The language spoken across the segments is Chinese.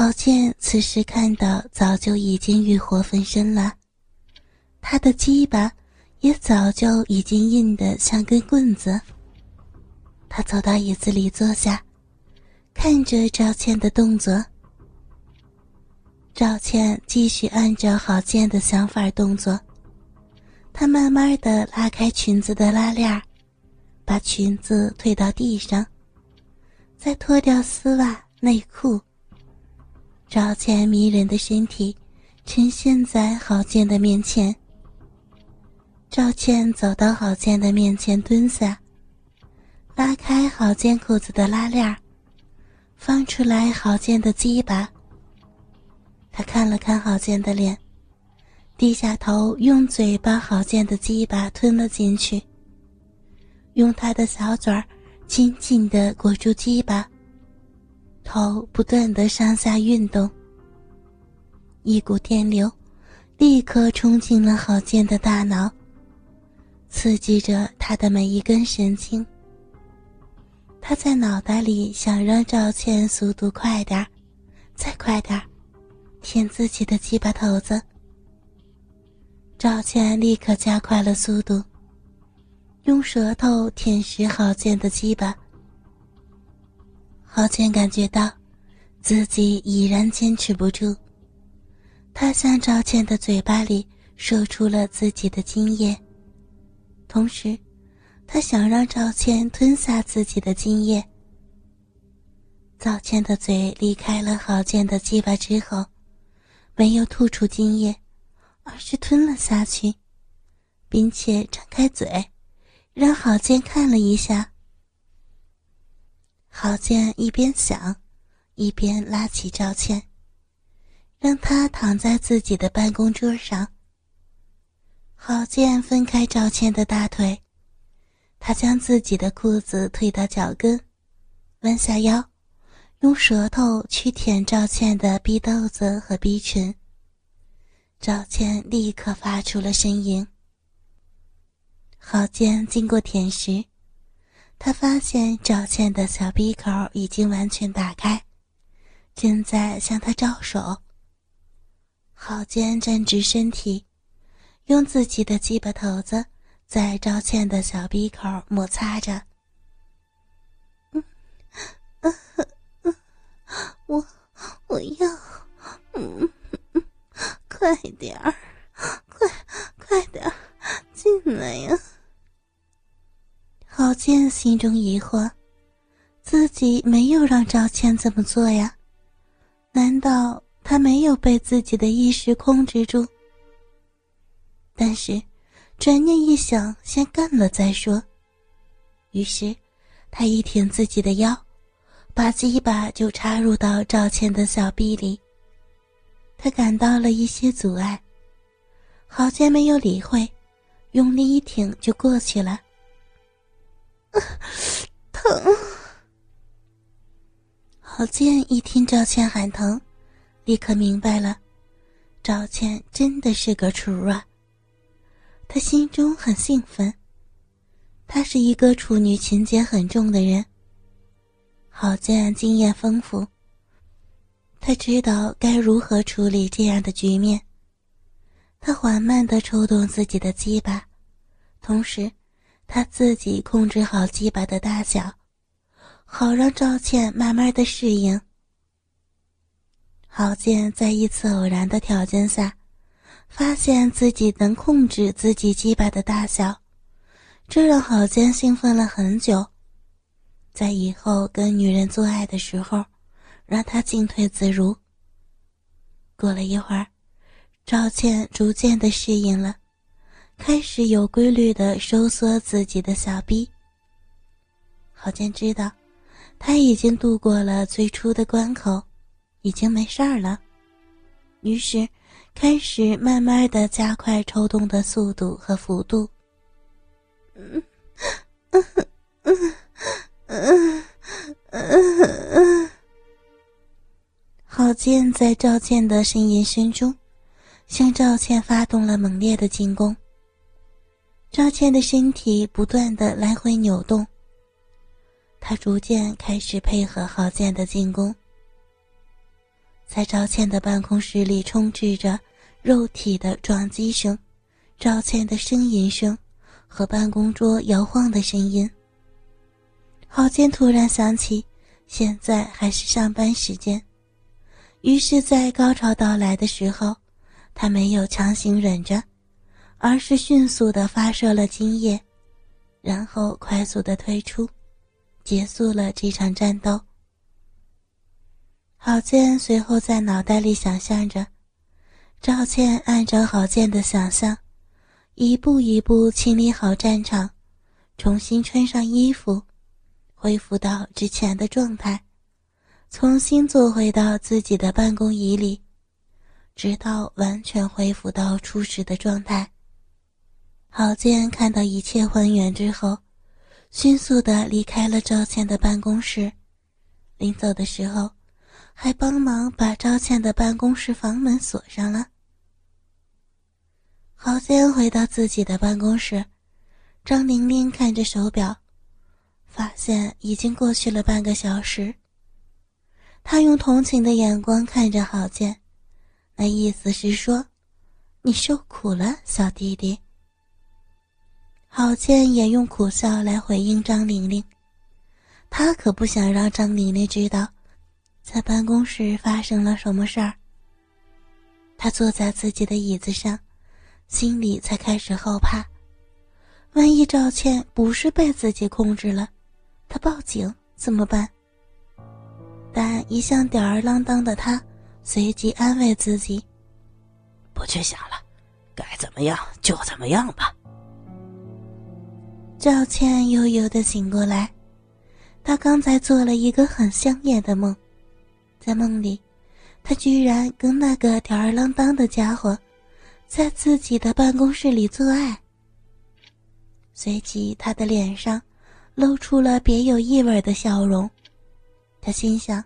郝建此时看到，早就已经欲火焚身了，他的鸡巴也早就已经硬得像根棍子。他走到椅子里坐下，看着赵倩的动作。赵倩继续按照郝建的想法动作，她慢慢的拉开裙子的拉链把裙子推到地上，再脱掉丝袜内裤。赵倩迷人的身体呈现在郝建的面前。赵倩走到郝建的面前蹲下。拉开郝建裤子的拉链放出来郝建的鸡巴。他看了看郝建的脸，低下头，用嘴把郝建的鸡巴吞了进去，用他的小嘴儿紧紧的裹住鸡巴，头不断的上下运动。一股电流立刻冲进了郝建的大脑，刺激着他的每一根神经。他在脑袋里想让赵倩速度快点再快点舔自己的鸡巴头子。赵倩立刻加快了速度，用舌头舔食郝建的鸡巴。郝建感觉到自己已然坚持不住，他向赵倩的嘴巴里说出了自己的精液，同时。他想让赵倩吞下自己的精液。赵倩的嘴离开了郝建的鸡巴之后，没有吐出精液，而是吞了下去，并且张开嘴，让郝建看了一下。郝建一边想，一边拉起赵倩，让她躺在自己的办公桌上。郝建分开赵倩的大腿。他将自己的裤子推到脚跟，弯下腰，用舌头去舔赵倩的逼豆子和逼唇。赵倩立刻发出了呻吟。郝建经过舔食，他发现赵倩的小鼻口已经完全打开，正在向他招手。郝建站直身体，用自己的鸡巴头子。在赵倩的小鼻口摩擦着，嗯，嗯，我我要，嗯嗯，快点儿，快快点儿进来呀！郝建心中疑惑，自己没有让赵倩这么做呀？难道他没有被自己的意识控制住？但是。转念一想，先干了再说。于是，他一挺自己的腰，把鸡巴就插入到赵倩的小臂里。他感到了一些阻碍，郝建没有理会，用力一挺就过去了。疼！郝建一听赵倩喊疼，立刻明白了，赵倩真的是个处啊。他心中很兴奋。他是一个处女情节很重的人。郝建经验丰富，他知道该如何处理这样的局面。他缓慢的抽动自己的鸡巴，同时他自己控制好鸡巴的大小，好让赵倩慢慢的适应。郝建在一次偶然的条件下。发现自己能控制自己鸡巴的大小，这让郝建兴奋了很久。在以后跟女人做爱的时候，让他进退自如。过了一会儿，赵倩逐渐的适应了，开始有规律的收缩自己的小臂。郝建知道，他已经度过了最初的关口，已经没事儿了，于是。开始慢慢的加快抽动的速度和幅度。嗯嗯嗯嗯嗯。郝建在赵倩的呻吟声中，向赵倩发动了猛烈的进攻。赵倩的身体不断的来回扭动。他逐渐开始配合郝建的进攻。在赵倩的办公室里充斥着肉体的撞击声、赵倩的呻吟声和办公桌摇晃的声音。郝建突然想起，现在还是上班时间，于是，在高潮到来的时候，他没有强行忍着，而是迅速的发射了精液，然后快速的退出，结束了这场战斗。郝建随后在脑袋里想象着，赵倩按照郝建的想象，一步一步清理好战场，重新穿上衣服，恢复到之前的状态，重新坐回到自己的办公椅里，直到完全恢复到初始的状态。郝建看到一切还原之后，迅速的离开了赵倩的办公室，临走的时候。还帮忙把赵倩的办公室房门锁上了。郝建回到自己的办公室，张玲玲看着手表，发现已经过去了半个小时。她用同情的眼光看着郝建，那意思是说：“你受苦了，小弟弟。”郝建也用苦笑来回应张玲玲，他可不想让张玲玲知道。在办公室发生了什么事儿？他坐在自己的椅子上，心里才开始后怕。万一赵倩不是被自己控制了，他报警怎么办？但一向吊儿郎当的他，随即安慰自己：“不去想了，该怎么样就怎么样吧。”赵倩悠悠的醒过来，她刚才做了一个很香艳的梦。在梦里，他居然跟那个吊儿郎当的家伙，在自己的办公室里做爱。随即，他的脸上露出了别有意味的笑容。他心想：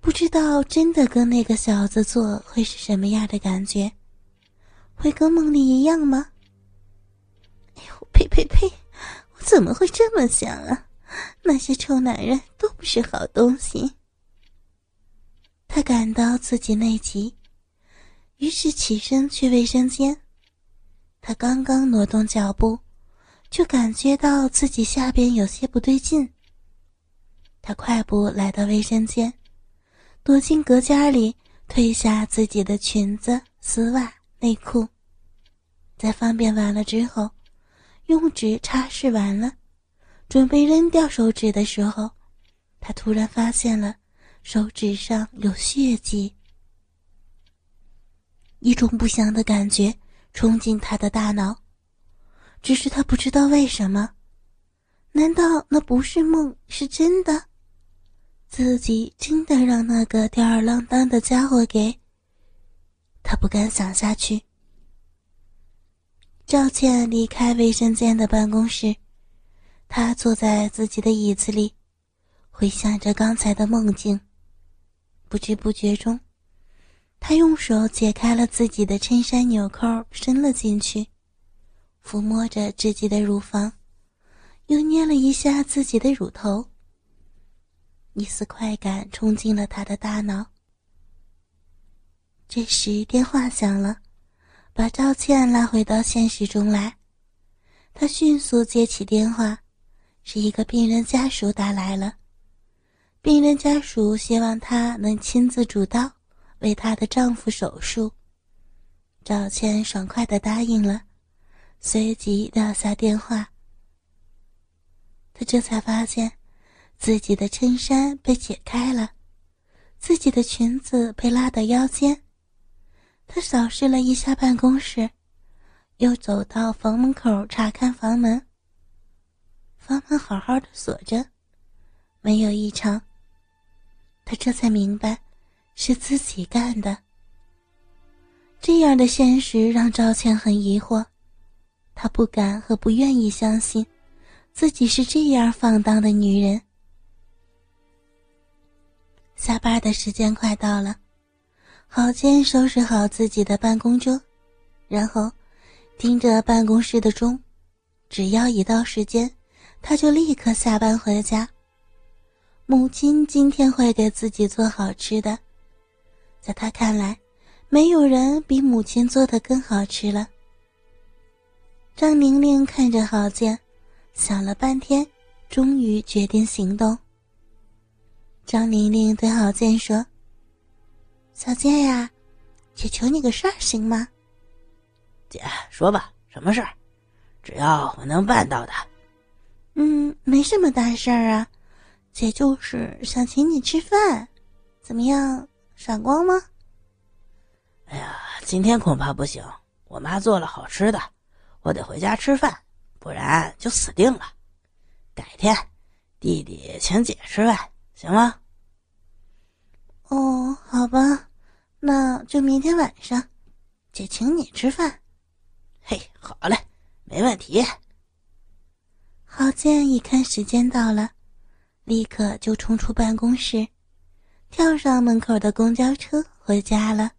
不知道真的跟那个小子做会是什么样的感觉？会跟梦里一样吗？呸呸呸！我怎么会这么想啊？那些臭男人都不是好东西。他感到自己内急，于是起身去卫生间。他刚刚挪动脚步，就感觉到自己下边有些不对劲。他快步来到卫生间，躲进隔间里，褪下自己的裙子、丝袜、内裤，在方便完了之后，用纸擦拭完了，准备扔掉手指的时候，他突然发现了。手指上有血迹，一种不祥的感觉冲进他的大脑，只是他不知道为什么。难道那不是梦，是真的？自己真的让那个吊儿郎当的家伙给……他不敢想下去。赵倩离开卫生间的办公室，她坐在自己的椅子里，回想着刚才的梦境。不知不觉中，他用手解开了自己的衬衫纽扣，伸了进去，抚摸着自己的乳房，又捏了一下自己的乳头。一丝快感冲进了他的大脑。这时电话响了，把赵倩拉回到现实中来。他迅速接起电话，是一个病人家属打来了。病人家属希望她能亲自主刀为她的丈夫手术。赵倩爽快的答应了，随即撂下电话。她这才发现，自己的衬衫被解开了，自己的裙子被拉到腰间。他扫视了一下办公室，又走到房门口查看房门。房门好好的锁着，没有异常。他这才明白，是自己干的。这样的现实让赵倩很疑惑，她不敢和不愿意相信，自己是这样放荡的女人。下班的时间快到了，郝建收拾好自己的办公桌，然后盯着办公室的钟，只要一到时间，他就立刻下班回家。母亲今天会给自己做好吃的，在他看来，没有人比母亲做的更好吃了。张玲玲看着郝建，想了半天，终于决定行动。张玲玲对郝建说：“小贱呀，姐求你个事儿行吗？”姐，说吧，什么事儿？只要我能办到的。嗯，没什么大事儿啊，姐就是想请你吃饭，怎么样，闪光吗？哎呀，今天恐怕不行，我妈做了好吃的，我得回家吃饭，不然就死定了。改天，弟弟请姐吃饭，行吗？哦，好吧，那就明天晚上，姐请你吃饭。嘿，好嘞，没问题。郝建一看时间到了，立刻就冲出办公室，跳上门口的公交车回家了。